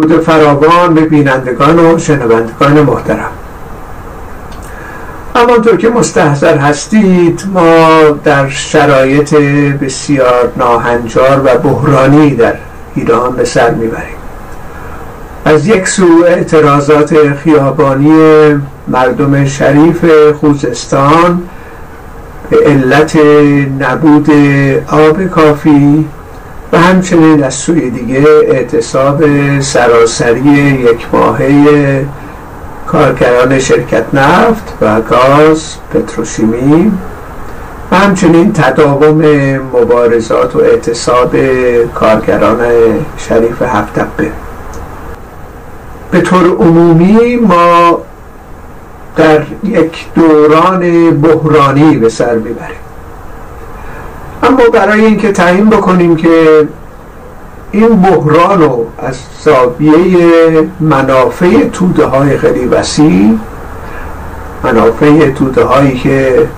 درود فراوان به بینندگان و شنوندگان محترم. همانطور که مستحضر هستید ما در شرایط بسیار ناهنجار و بحرانی در ایران به سر می‌بریم. از یک سو اعتراضات خیابانی مردم شریف خوزستان به علت نبود آب کافی و همچنین از سوی دیگه اعتصاب سراسری یک ماهه کارگران شرکت نفت و گاز پتروشیمی و همچنین تداوم مبارزات و اعتصاب کارگران شریف هفتبه به طور عمومی ما در یک دوران بحرانی به سر می‌بریم. اما برای اینکه تعیین بکنیم که این بحران رو از زاویه منافع توده های خیلی وسیع منافع توده هایی که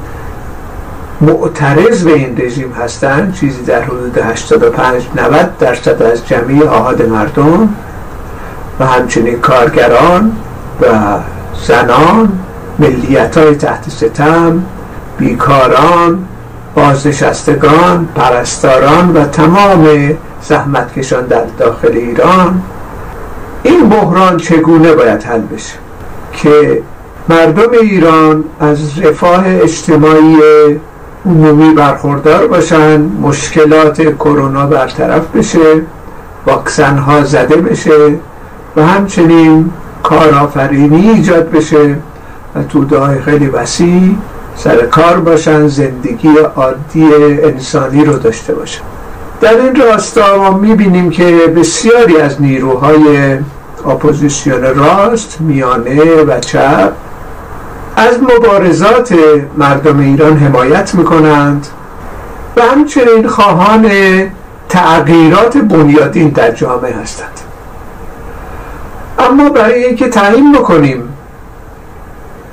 معترض به این رژیم هستند چیزی در حدود 85 90 درصد از جمعی آهاد مردم و همچنین کارگران و زنان ملیت های تحت ستم بیکاران بازنشستگان پرستاران و تمام زحمتکشان در داخل ایران این بحران چگونه باید حل بشه که مردم ایران از رفاه اجتماعی عمومی برخوردار باشن مشکلات کرونا برطرف بشه واکسن ها زده بشه و همچنین کارآفرینی ایجاد بشه و توده خیلی وسیع سر کار باشن زندگی عادی انسانی رو داشته باشن. در این راستا ما می‌بینیم که بسیاری از نیروهای اپوزیسیون راست میانه و چپ از مبارزات مردم ایران حمایت می‌کنند و همچنین خواهان تغییرات بنیادین در جامعه هستند. اما برای اینکه تعیین بکنیم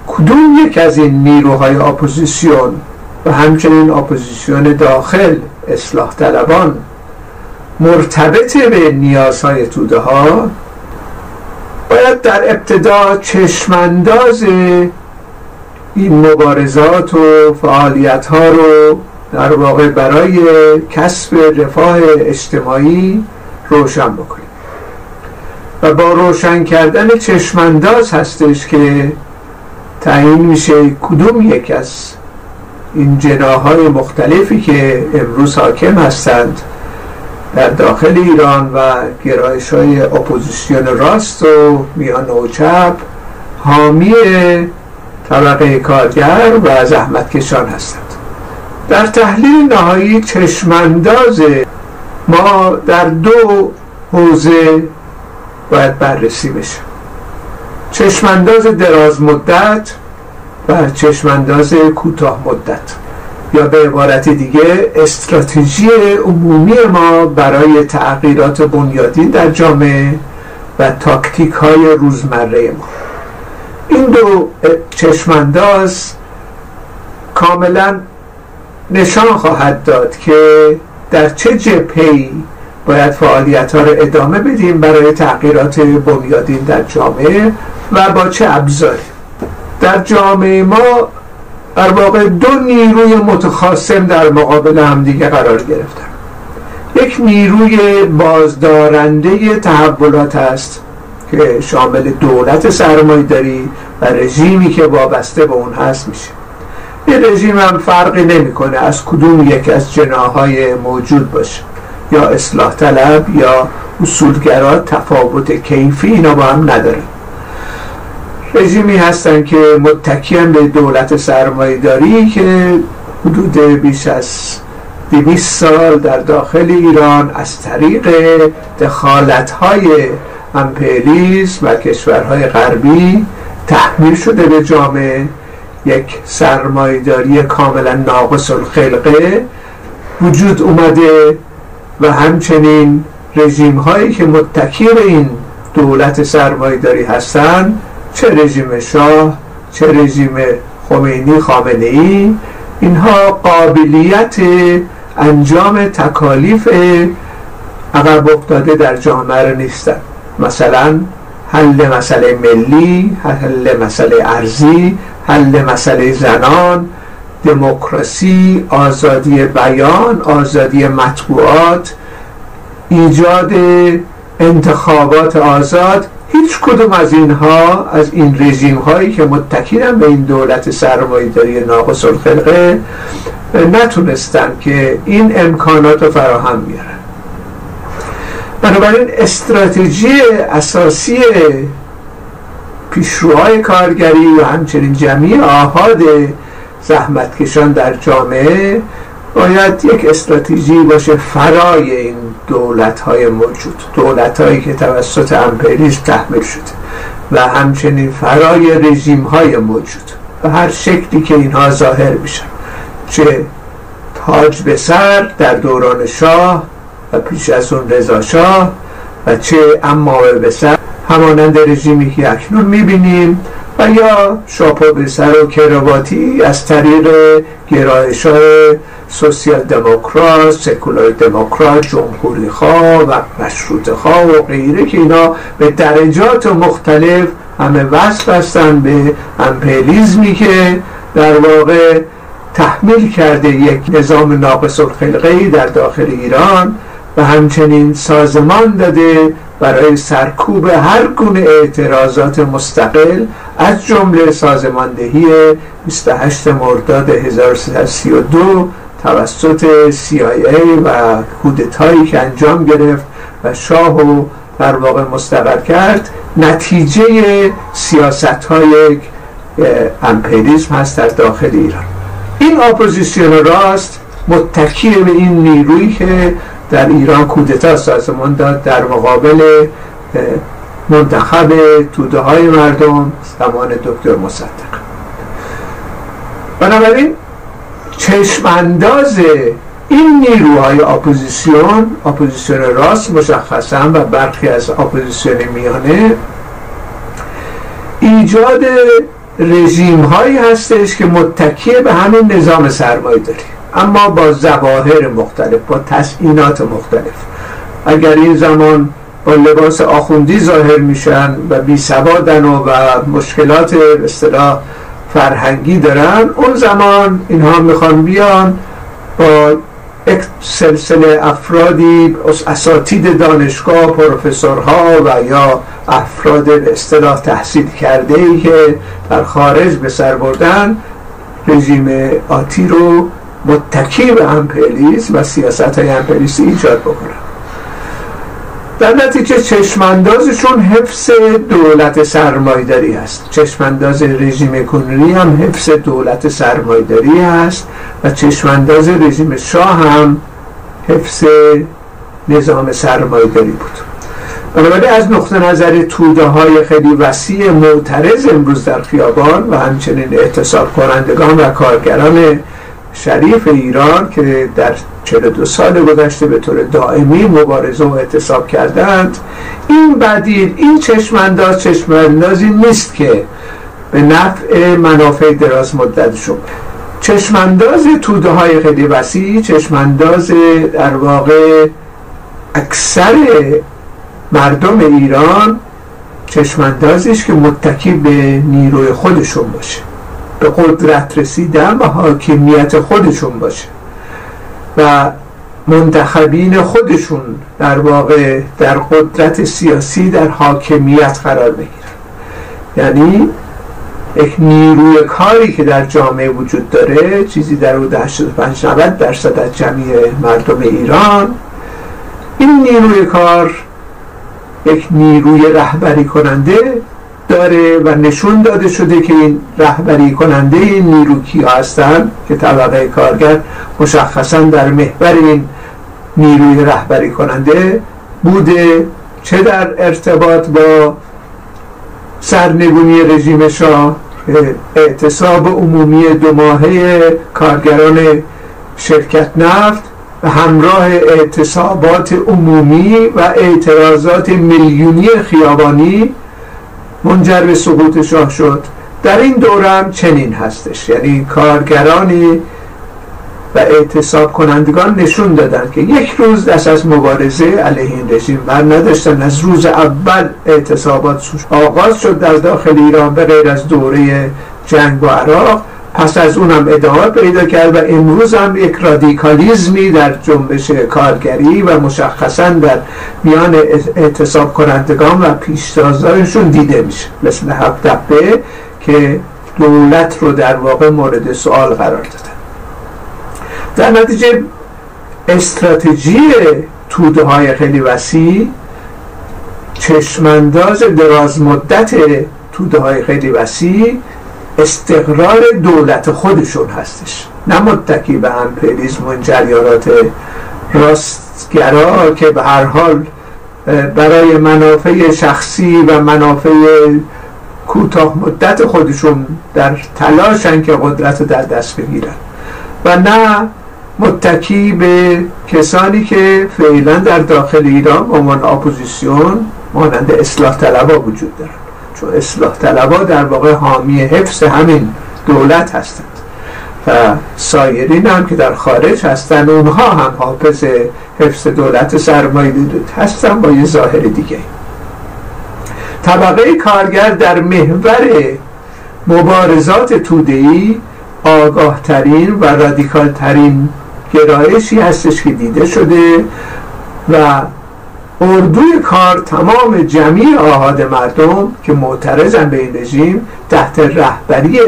کدوم یک از این نیروهای اپوزیسیون و همچنین اپوزیسیون داخل اصلاح طلبان مرتبط به نیازهای توده ها باید در ابتدا چشمانداز این مبارزات و فعالیت ها رو در واقع برای کسب رفاه اجتماعی روشن بکنیم. و با روشن کردن چشمانداز هستش که تعیین میشه کدوم یک از این جناهای مختلفی که امروز حاکم هستند در داخل ایران و گرایش های اپوزیسیون راست و میان و چپ حامی طبقه کارگر و زحمتکشان هستند. در تحلیل نهایی چشمانداز ما در دو حوزه باید بررسی بشه. چشمانداز دراز مدت و چشمانداز کوتاه مدت. یا به عبارت دیگه استراتژی عمومی ما برای تغییرات بنیادین در جامعه و تاکتیک های روزمره ما. این دو چشمانداز کاملا نشان خواهد داد که در چه جپهی باید فعالیت ها رو ادامه بدیم برای تغییرات بنیادین در جامعه و با چه ابزاری. در جامعه ما در واقع دو نیروی متخاصم در مقابل همدیگه قرار گرفتن. یک نیروی بازدارنده تحولات است که شامل دولت سرمایه داری و رژیمی که وابسته به اون هست میشه. این رژیم هم فرقی نمی‌کنه از کدوم یک از جناهای موجود باشه. یا اصلاح طلب یا اصولگرا تفاوت کیفی اینا با هم نداره. رژیمی هستن که متکیان به دولت سرمایداری که حدود بیش از دویست سال در داخل ایران از طریق دخالت های و کشورهای غربی تحمیل شده به جامعه. یک سرمایداری کاملا ناقص الخلقه وجود اومده و همچنین رژیم هایی که متکی به این دولت سرمایداری هستند چه رژیم شاه چه رژیم خمینی خامنه ای اینها قابلیت انجام تکالیف عقب افتاده در جامعه را نیستن. مثلا حل مسئله ملی حل مسئله ارزی حل مسئله زنان دموکراسی آزادی بیان آزادی مطبوعات ایجاد انتخابات آزاد هیچ کدوم از اینها از این رژیم هایی که متکیرن به این دولت سرمایه‌داری ناقص الخلقه نتونستن که این امکانات رو فراهم بیارن. بنابراین استراتژی اساسی پیشروهای کارگری و همچنین جمعی آهاد زحمتکشان در جامعه باید یک استراتژی باشه فرای این دولت های موجود دولت هایی که توسط امپریز تحمیل شده و همچنین فرای رژیم های موجود و هر شکلی که اینها ظاهر میشن چه تاج به سر در دوران شاه و پیش از اون رضا شاه و چه امامه به سر همانند رژیمی که اکنون می‌بینیم و یا شاپا به سر و کرواتی از طریق گرایش های سوسیال دموکرات سکولار دموکرات جمهوری خواه و مشروط خواه و غیره که اینا به درجات مختلف همه وصف هستن به امپریالیزمی که در واقع تحمیل کرده یک نظام ناقص الخلقه در داخل ایران و همچنین سازمان داده برای سرکوب هر گونه اعتراضات مستقل از جمله سازماندهی 28 مرداد 1332 توسط CIA و کودتایی که انجام گرفت و شاه و در واقع مستقر کرد نتیجه سیاست های امپریزم هست در داخل ایران. این اپوزیسیون راست متکی به این نیرویی که در ایران کودتا سازمان داد در مقابل منتخب توده های مردم زمان دکتر مصدق. بنابراین چشمانداز این نیروهای اپوزیسیون اپوزیسیون راست مشخصا و برخی از اپوزیسیون میانه ایجاد رژیم هایی هستش که متکیه به همین نظام سرمایه داری. اما با ظواهر مختلف با تزئینات مختلف. اگر این زمان با لباس آخوندی ظاهر میشن و بی سوادن و, و مشکلات اصطلاح فرهنگی دارن. اون زمان اینها می‌خوان بیان با یک سلسله افرادی اساتید دانشگاه پروفسورها و یا افراد اصطلاح تحصیل کرده ای که در خارج به سر بردن. رژیم آتی رو متکی به امپریالیسم و سیاست های امپریالیستی ایجاد بکنن. در نتیجه چشماندازشون حفظ دولت سرمایداری هست. چشمانداز رژیم کنونی هم حفظ دولت سرمایداری هست و چشمانداز رژیم شاه هم حفظ نظام سرمایداری بود. بنابراین از نقطه نظر توده های خیلی وسیع معترض امروز در خیابان و همچنین اعتصاب کنندگان و کارگران شریف ایران که در 42 سال گذشته به طور دائمی مبارزه و اعتصاب کردند این بدیل این چشمانداز چشماندازی نیست که به نفع منافع دراز مدت شد. چشمانداز توده های خیلی وسیع چشمانداز در واقع اکثر مردم ایران چشماندازیش که متکی به نیروی خودشون باشه. به قدرت رسیدن و حاکمیت خودشون باشه و منتخبین خودشون در واقع در قدرت سیاسی در حاکمیت قرار بگیرن. یعنی یک نیروی کاری که در جامعه وجود داره چیزی در حدود 85 90 درصد از جمعی مردم ایران این نیروی کار یک نیروی رهبری کننده داره و نشون داده شده که این رهبری کننده این نیرو کیا هستن که طبقه کارگر مشخصا در محور این نیروی رهبری کننده بوده چه در ارتباط با سرنگونی رژیم شاه اعتصاب عمومی دو ماهه کارگران شرکت نفت و همراه اعتصابات عمومی و اعتراضات میلیونی خیابانی منجر به سقوط شاه شد. در این دوره هم چنین هستش. یعنی کارگرانی و اعتصاب کنندگان نشون دادن که یک روز دست از مبارزه علیه این رژیم بر نداشتن. از روز اول اعتصابات آغاز شد در داخل ایران به غیر از دوره جنگ و عراق. پس از اونم ادامه پیدا کرد و امروز هم یک رادیکالیزمی در جنبش کارگری و مشخصا در میان اعتصاب کنندگان و پیشتازانشون دیده میشه. مثل هفته که دولت رو در واقع مورد سوال قرار دادن در نتیجه استراتژی توده های خیلی وسیع چشمانداز دراز مدت توده های خیلی وسیع استقرار دولت خودشون هستش. نه متکی به امپریزم و جریانات راستگرا که به هر حال برای منافع شخصی و منافع کوتاه مدت خودشون در تلاشن که قدرت در دست بگیرن. و نه متکی به کسانی که فعلا در داخل ایران به عنوان اپوزیسیون مانند اصلاح طلبا وجود دارن. چون اصلاح طلبا در واقع حامی حفظ همین دولت هستند. و سایرین هم که در خارج هستند اونها هم حافظ حفظ دولت سرمایه هستن با یه ظاهر دیگه. طبقه کارگر در محور مبارزات تودهی آگاه ترین و رادیکال ترین گرایشی هستش که دیده شده و اردوی کار تمام جمعی آهاد مردم که معترضن به این رژیم تحت رهبری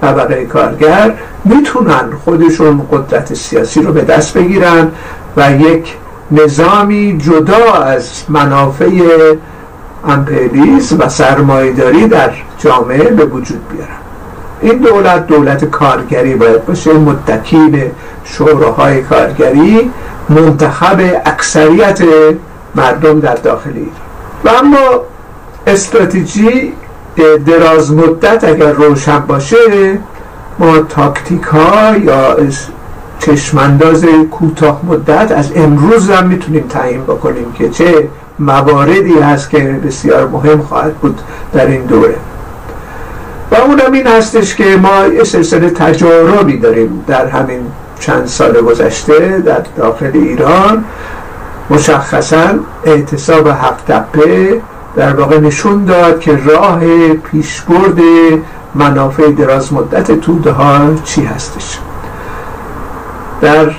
طبقه کارگر می‌تونن خودشون قدرت سیاسی رو به دست بگیرن و یک نظامی جدا از منافع امپریالیسم و سرمایهداری در جامعه به وجود بیارن. این دولت دولت کارگری باید باشه متکی به شوراهای کارگری منتخب اکثریت مردم در داخل ایران و اما استراتژی دراز مدت اگر روشن باشه ما تاکتیک ها یا چشمانداز کوتاه مدت از امروز هم می‌تونیم تعیین بکنیم که چه مواردی هست که بسیار مهم خواهد بود در این دوره. و اونم این هستش که ما یه سلسله تجاربی داریم در همین چند سال گذشته در داخل ایران. مشخصا اعتصاب هفت تپه در واقع نشون داد که راه پیشبرد منافع دراز مدت توده ها چی هستش. در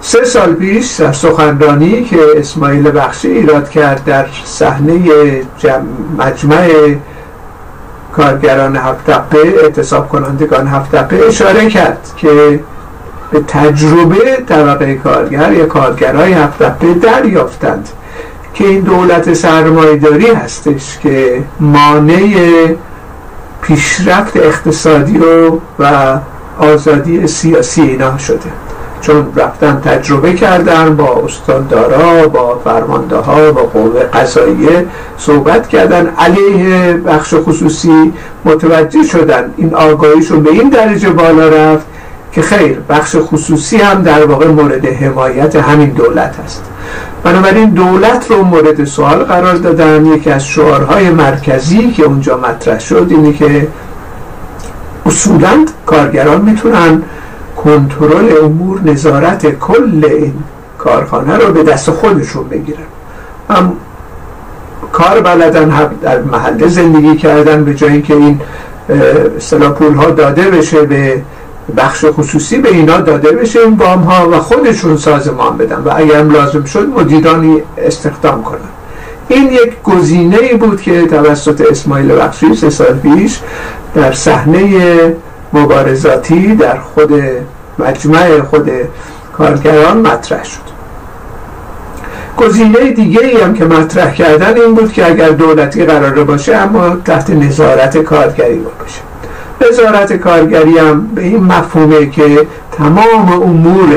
سه سال پیش در سخنرانی که اسماعیل بخشی ایراد کرد در صحنه مجمع کارگران هفت تپه اعتصاب کنندگان هفت تپه اشاره کرد که به تجربه طبقه کارگر یا کارگرای هفته دریافتند که این دولت سرمایداری هستش که مانع پیشرفت اقتصادی و, و آزادی سیاسی اینا شده. چون رفتن تجربه کردن با استاندارا با فرمانده ها با قوه قضاییه صحبت کردن. علیه بخش خصوصی متوجه شدن این آگاهیشون به این درجه بالا رفت که خیر بخش خصوصی هم در واقع مورد حمایت همین دولت است. بنابراین دولت رو مورد سوال قرار دادن. یکی از شعارهای مرکزی که اونجا مطرح شد اینه که اصولا کارگران می‌تونن کنترل امور نظارت کل این کارخانه رو به دست خودشون بگیرن. هم کار بلدن در محله زندگی کردن به جای اینکه این اصطلاح ها داده بشه به بخش خصوصی به اینا داده بشه این وام ها و خودشون سازمان بدن و اگر لازم شد مدیرانی استخدام کنن. این یک گزینه بود که توسط اسماعیل بخشی سه سال پیش در صحنه مبارزاتی در خود مجمع خود کارگران مطرح شد. گزینه دیگه ای هم که مطرح کردن این بود که اگر دولتی قراره باشه اما تحت نظارت کارگری باشه وزارت کارگری هم به این مفهومه که تمام امور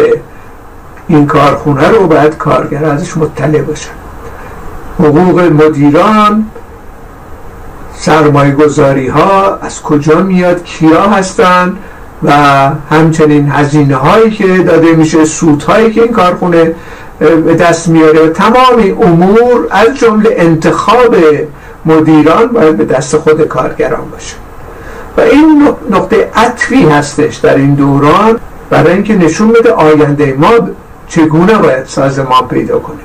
این کارخونه رو باید کارگر ازش مطلع باشن. حقوق مدیران سرمایه گذاری ها از کجا میاد کیا هستن و همچنین هزینه هایی که داده میشه سود هایی که این کارخونه به دست میاره تمام امور از جمله انتخاب مدیران باید به دست خود کارگران باشه. و این نقطه عطفی هستش در این دوران برای اینکه نشون بده آینده ما چگونه باید سازمان پیدا کنه.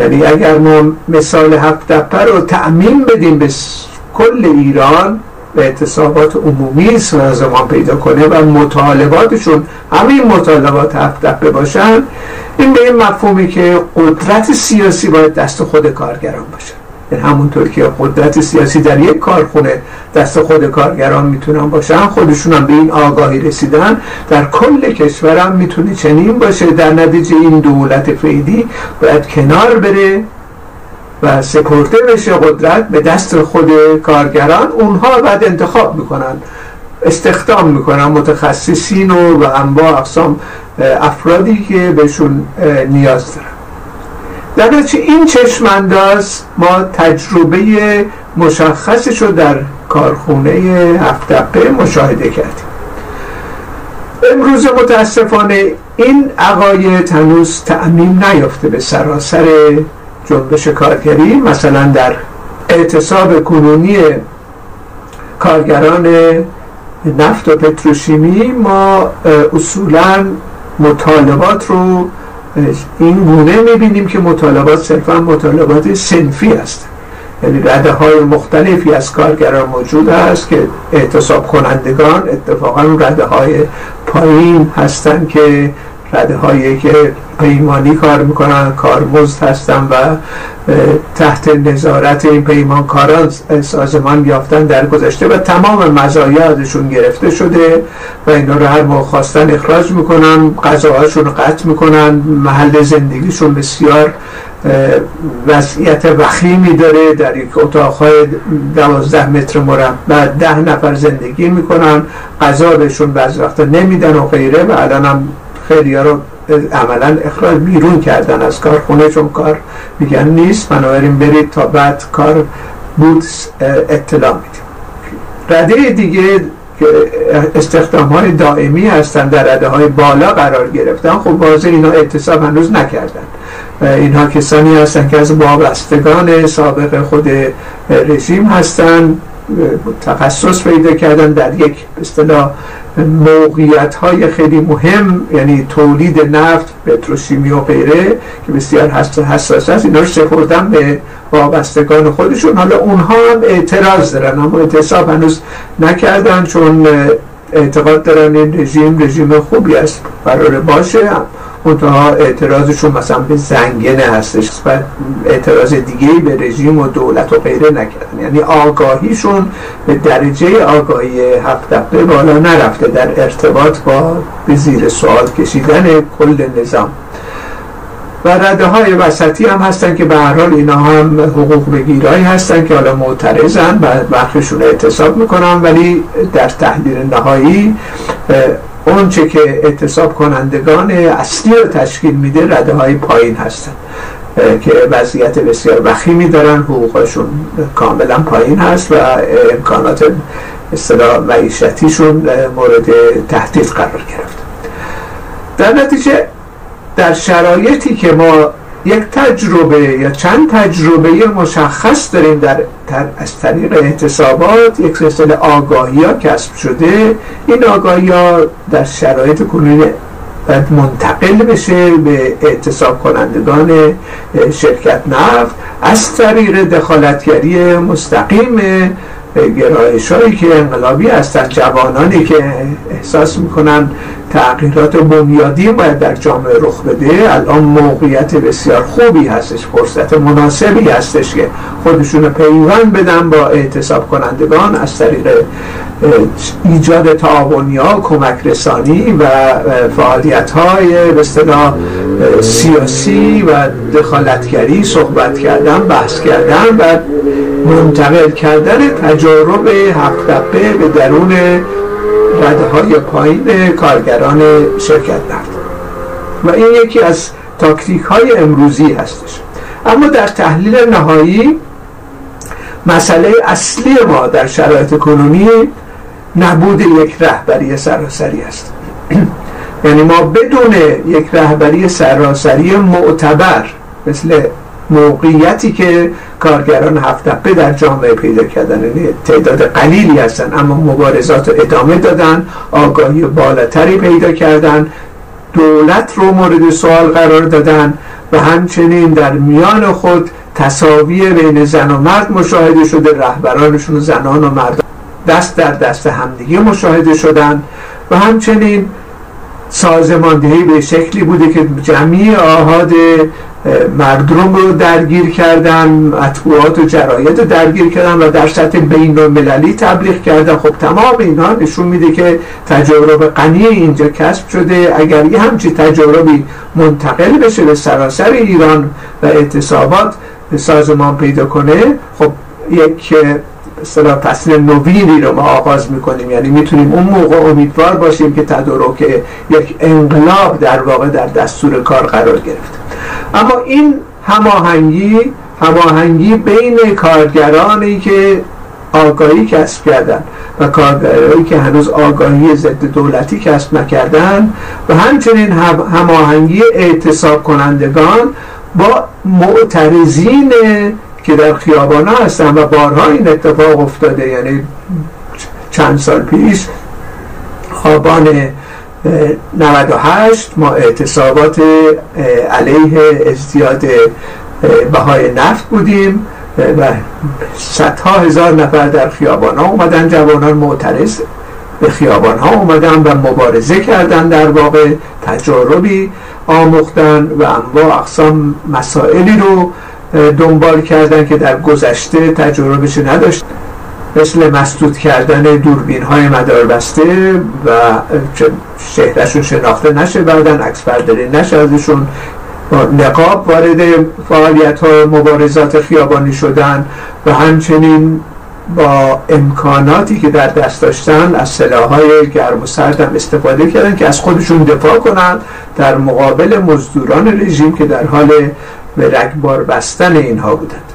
یعنی اگر ما مثال هفت دپه رو تعمین بدیم به کل ایران به اعتصابات عمومی سازمان پیدا کنه و مطالباتشون همین مطالبات هفت دپه باشن این به این مفهومی که قدرت سیاسی باید دست خود کارگران باشه. همونطور که قدرت سیاسی در یک کارخونه دست خود کارگران می‌تونن باشن خودشون هم به این آگاهی رسیدن در کل کشورم می‌تونه چنین باشه. در نتیجه این دولت فیدی باید کنار بره و سپرده بشه قدرت به دست خود کارگران. اونها بعد انتخاب می‌کنن استخدام می‌کنن متخصصین و انواع اقسام افرادی که بهشون نیاز دارن. در نتیجه این چشمانداز ما تجربه مشخصش رو در کارخونه هفت مشاهده کردیم. امروز متاسفانه این عقاید هنوز تأمین نیافته به سراسر جنبش کارگری مثلا در اعتصاب کنونی کارگران نفت و پتروشیمی ما اصولا مطالبات رو این گونه می‌بینیم که مطالبات صرفا مطالبات سنفی است. یعنی رده های مختلفی از کارگران موجود است که اعتصاب کنندگان اتفاقا رده های پایین هستند که رده هایی که پیمانی کار می‌کنن کارمزد هستن و تحت نظارت این پیمانکاران سازمان یافتن در گذشته و تمام مزایادشون گرفته شده و اینا رو هر موقع خواستن اخراج می‌کنن غذاهاشون قطع می‌کنن محل زندگیشون بسیار وضعیت وخیمی داره در یک اتاقهای دوازده متر مربع ده نفر زندگی می‌کنن غذا بهشون بعض وقتا نمیدن و غیره و الان هم خیلی ها رو عملا اخراج بیرون کردن از کارخونه چون کار میگن نیست. بنابراین برید تا بعد کار بود اطلاع میدیم. رده دیگه استخدام های دائمی هستن در رده های بالا قرار گرفتن. خب واضح اینا اعتصاب هنوز نکردن. اینها کسانی هستن که از وابستگان سابق خود رژیم هستن تخصص پیدا کردن در یک اصطلاح موقعیت های خیلی مهم یعنی تولید نفت پتروشیمی و غیره که بسیار حساس است. اینا رو سپردن به وابستگان خودشون. حالا اونها هم اعتراض دارن اما اعتصاب هنوز نکردن چون اعتقاد دارن این رژیم رژیم خوبی است قرار باشه. منتها اعتراضشون مثلا به زنگنه هستش و اعتراض دیگه به رژیم و دولت و غیره نکردن. یعنی آگاهیشون به درجه آگاهی هفت دفعه بالا نرفته در ارتباط با به زیر سوال کشیدن کل نظام. و رده های وسطی هم هستن که به هر حال اینا هم حقوق بگیرایی هستن که حالا معترضن و برخشون اعتصاب می‌کنن ولی در تحلیل نهایی اونچه که اعتصاب کنندگان اصلی رو تشکیل میده رده های پایین هستن که وضعیت بسیار وخیمی دارن حقوقشون کاملا پایین هست و امکانات اصطلاح معیشتیشون مورد تهدید قرار گرفت. در نتیجه در شرایطی که ما یک تجربه یا چند تجربه مشخص داریم در از طریق اعتصابات یک سلسله آگاهی ها کسب شده. این آگاهی ها در شرایط کنونی باید منتقل بشه به اعتصاب کنندگان شرکت نفت. از طریق دخالتگری مستقیم گرایش هایی که انقلابی هستن جوانانی که احساس می‌کنن تغییرات بنیادی باید در جامعه رخ بده الان موقعیت بسیار خوبی هستش فرصت مناسبی هستش که خودشون پیوند بدن با اعتصاب کنندگان از طریق ایجاد تعاونی ها کمک رسانی و فعالیت های به سیاسی و دخالتگری صحبت کردن بحث کردن و منتقل کردن تجارب حق به درون رده های پایین کارگران شرکت نفت. و این یکی از تاکتیک های امروزی هستش. اما در تحلیل نهایی مسئله اصلی ما در شرایط کنونی نبود یک رهبری سراسری است. یعنی ما بدون یک رهبری سراسری معتبر مثل موقعیتی که کارگران هفت در جامعه پیدا کردن یعنی تعداد قلیلی هستن اما مبارزات رو ادامه دادن آگاهی بالاتری پیدا کردن دولت رو مورد سوال قرار دادن و همچنین در میان خود تصاوی بین زن و مرد مشاهده شده رهبرانشون زنان و مرد دست در دست همدیگه مشاهده شدن و همچنین سازماندهی به شکلی بوده که جمعی آهاد مردم رو درگیر کردن مطبوعات و جراید رو درگیر کردن و در سطح بین المللی تبلیغ کردن. خب تمام اینها نشون میده که تجارب غنی اینجا کسب شده. اگر یه همچی تجاربی منتقل بشه به سراسر ایران و اعتصابات سازمان پیدا کنه خب یک اصطلاح فصل نوینی رو ما آغاز می‌کنیم. یعنی می‌تونیم اون موقع امیدوار باشیم که تدارک یک انقلاب در واقع در دستور کار قرار گرفت اما این هماهنگی هماهنگی بین کارگرانی که آگاهی کسب کردن و کارگرانی که هنوز آگاهی ضد دولتی کسب نکردن و همچنین هماهنگی اعتصاب کنندگان با معترضین که در خیابان ها هستن و بارها این اتفاق افتاده. یعنی چند سال پیش آبان 98 ما اعتصابات علیه ازدیاد بهای نفت بودیم و صدها هزار نفر در خیابان ها اومدن. جوانان معترض به خیابان ها اومدن و مبارزه کردن در واقع تجاربی آموختن و انواع اقسام مسائلی رو دنبال کردن که در گذشته تجربهش نداشت. مثل مسدود کردن دوربین های مدار بسته و شهرشون شناخته نشه بعدن عکس برداری نشه ازشون نقاب وارد فعالیت های مبارزات خیابانی شدن و همچنین با امکاناتی که در دست داشتن از سلاحهای گرم و سرد استفاده کردن که از خودشون دفاع کنند در مقابل مزدوران رژیم که در حال به رگبار بستن اینها بودند.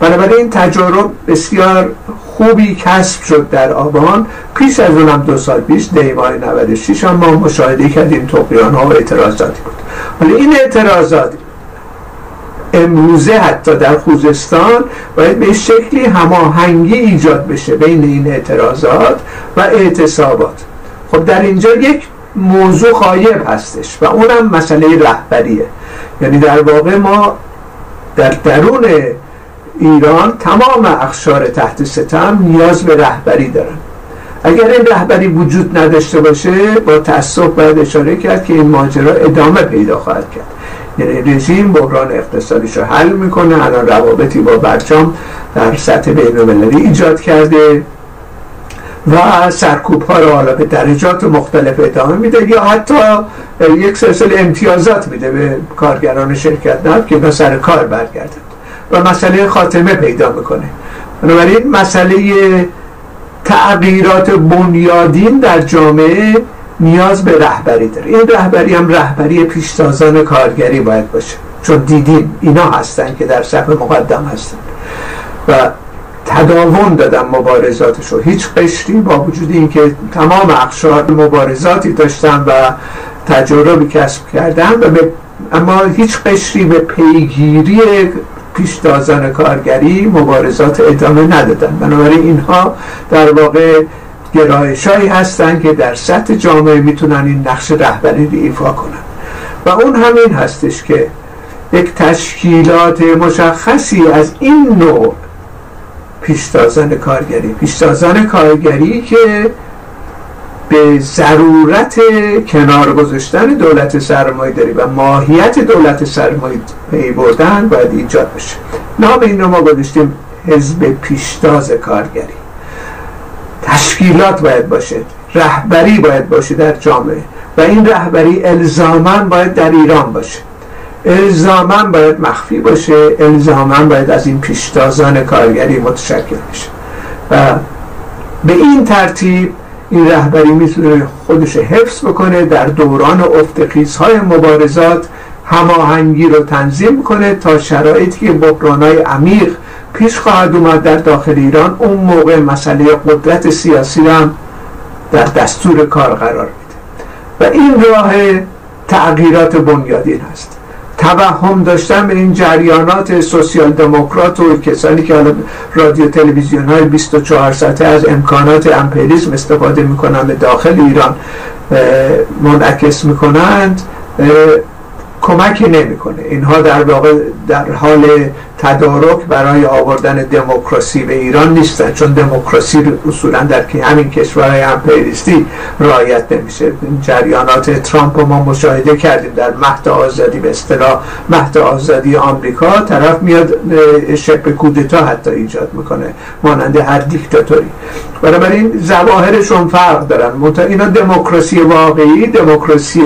بنابراین این تجارب بسیار خوبی کسب شد در آبان. پیش از اونم دو سال پیش دیوان 96 هم ما مشاهده کردیم توقیان ها و اعتراضاتی بود. ولی این اعتراضات امروزه حتی در خوزستان باید به شکلی هماهنگی ایجاد بشه بین این اعتراضات و اعتصابات. خب در اینجا یک موضوع خایب هستش و اونم مسئله رهبریه. یعنی در واقع ما در درون ایران تمام اخشار تحت ستم نیاز به رهبری دارن. اگر این رهبری وجود نداشته باشه با تاسف باید اشاره کرد که این ماجرا ادامه پیدا خواهد کرد. یعنی رژیم بحران اقتصادیش رو حل می‌کنه الان روابطی با برجام در سطح بین ایجاد کرده. و سرکوب ها رو حالا به درجات مختلف ادامه میده یا حتی یک سلسله امتیازات میده به کارگران شرکت نفت که به سر کار برگردن و مسئله خاتمه پیدا می‌کنه. بنابراین مسئله تغییرات بنیادین در جامعه نیاز به رهبری داره. این رهبری هم رهبری پیشتازان کارگری باید باشه. چون دیدیم اینا هستن که در صف مقدم هستن. و تداون دادن مبارزاتش رو هیچ قشری با وجود اینکه تمام اقشار مبارزاتی داشتن و تجربی کسب کردن و اما هیچ قشری به پیگیری پیشتازان کارگری مبارزات ادامه ندادن بنابراین اینها در واقع گرایشهایی هستند که در سطح جامعه می‌تونن این نقش رهبری رو ایفا کنن. و اون همین هستش که یک تشکیلات مشخصی از این نوع پیشتازان کارگری. پیشتازان کارگری که به ضرورت کنار گذاشتن دولت سرمایه داری و ماهیت دولت سرمایه بردن باید ایجاد بشه. نام این رو ما گذاشتیم حزب پیشتاز کارگری. تشکیلات باید باشه. رهبری باید باشه در جامعه. و این رهبری الزاما باید در ایران باشه. الزاما باید مخفی باشه الزاما باید از این پیشتازان کارگری متشکل بشه. و به این ترتیب این رهبری می‌تونه خودش حفظ بکنه در دوران های مبارزات هماهنگی رو تنظیم کنه تا شرایطی که بحرانهای عمیق پیش خواهد اومد در داخل ایران اون موقع مسئله قدرت سیاسی هم در دستور کار قرار میده. و این راه تغییرات بنیادین هست. توهم داشتن به این جریانات سوسیال دموکرات و کسانی که حالا رادیو تلویزیون های 24 ساعته از امکانات امپریزم استفاده می‌کنن به داخل ایران منعکس می‌کنند کمکی نمی‌کنه. اینها در واقع در حال تدارک برای آوردن دموکراسی به ایران نیستن چون دموکراسی اصولا در همین کشورهای امپریستی رعایت نمیشه. جریانات ترامپ ما مشاهده کردیم در مهد آزادی به اصطلاح مهد آزادی آمریکا. طرف میاد شبه کودتا حتی ایجاد می‌کنه مانند هر دیکتاتوری. بنابراین ظواهرشون فرق دارن. اینا دموکراسی واقعی دموکراسی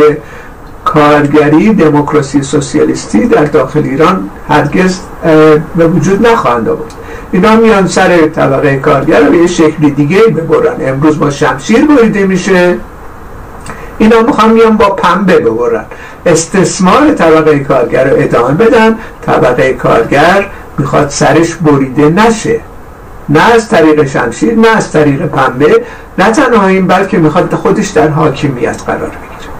کارگری دموکراسی سوسیالیستی در داخل ایران هرگز به وجود نخواهند آورد. اینا میان سر طبقه کارگر رو به یه شکلی دیگه ببرن. امروز با شمشیر بریده میشه. اینا می‌خوان میان با پنبه ببرن. استثمار طبقه کارگر رو ادامه بدن. طبقه کارگر می‌خواد سرش بریده نشه. نه از طریق شمشیر نه از طریق پنبه. نه تنها این بلکه می‌خواد خودش در حاکمیت قرار بگیره.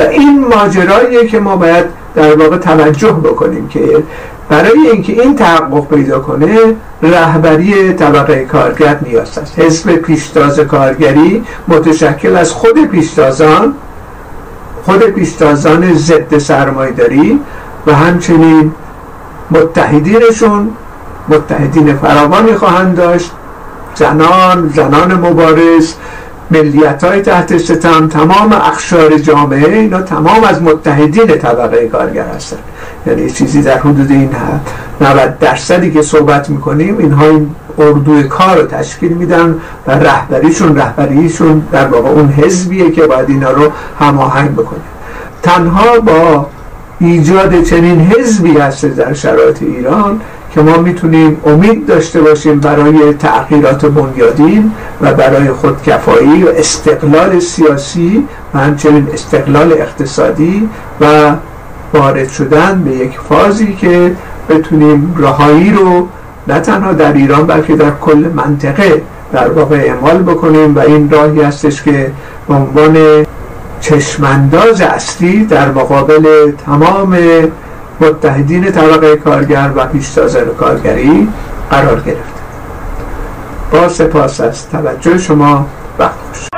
و این ماجراییه که ما باید در واقع توجه بکنیم که برای اینکه این تحقق پیدا کنه رهبری طبقه کارگر نیاز است. حزب پیشتاز کارگری متشکل از خود پیشتازان خود پیشتازان ضد سرمایداری و همچنین متحدینشون متحدین فراوانی خواهند داشت زنان زنان مبارز ملیت های تحت ستم تمام اخشار جامعه اینا تمام از متحدین طبقه کارگر هستن. یعنی چیزی در حدود این 90 درصدی که صحبت می‌کنیم اینها این اردوی کار رو تشکیل میدن و رهبریشون رهبریشون در واقع اون حزبیه که باید اینا رو هماهنگ بکنه. تنها با ایجاد چنین حزبی هست در شرایط ایران که ما می‌تونیم امید داشته باشیم برای تغییرات بنیادین و برای خودکفایی و استقلال سیاسی و همچنین استقلال اقتصادی و وارد شدن به یک فازی که بتونیم رهایی رو نه تنها در ایران بلکه در کل منطقه در واقع اعمال بکنیم و این راهی هستش که به عنوان چشمانداز اصلی در مقابل تمام متحدین طبقه کارگر و پیشتازان کارگری قرار گرفت. با سپاس از توجه شما وقت خوش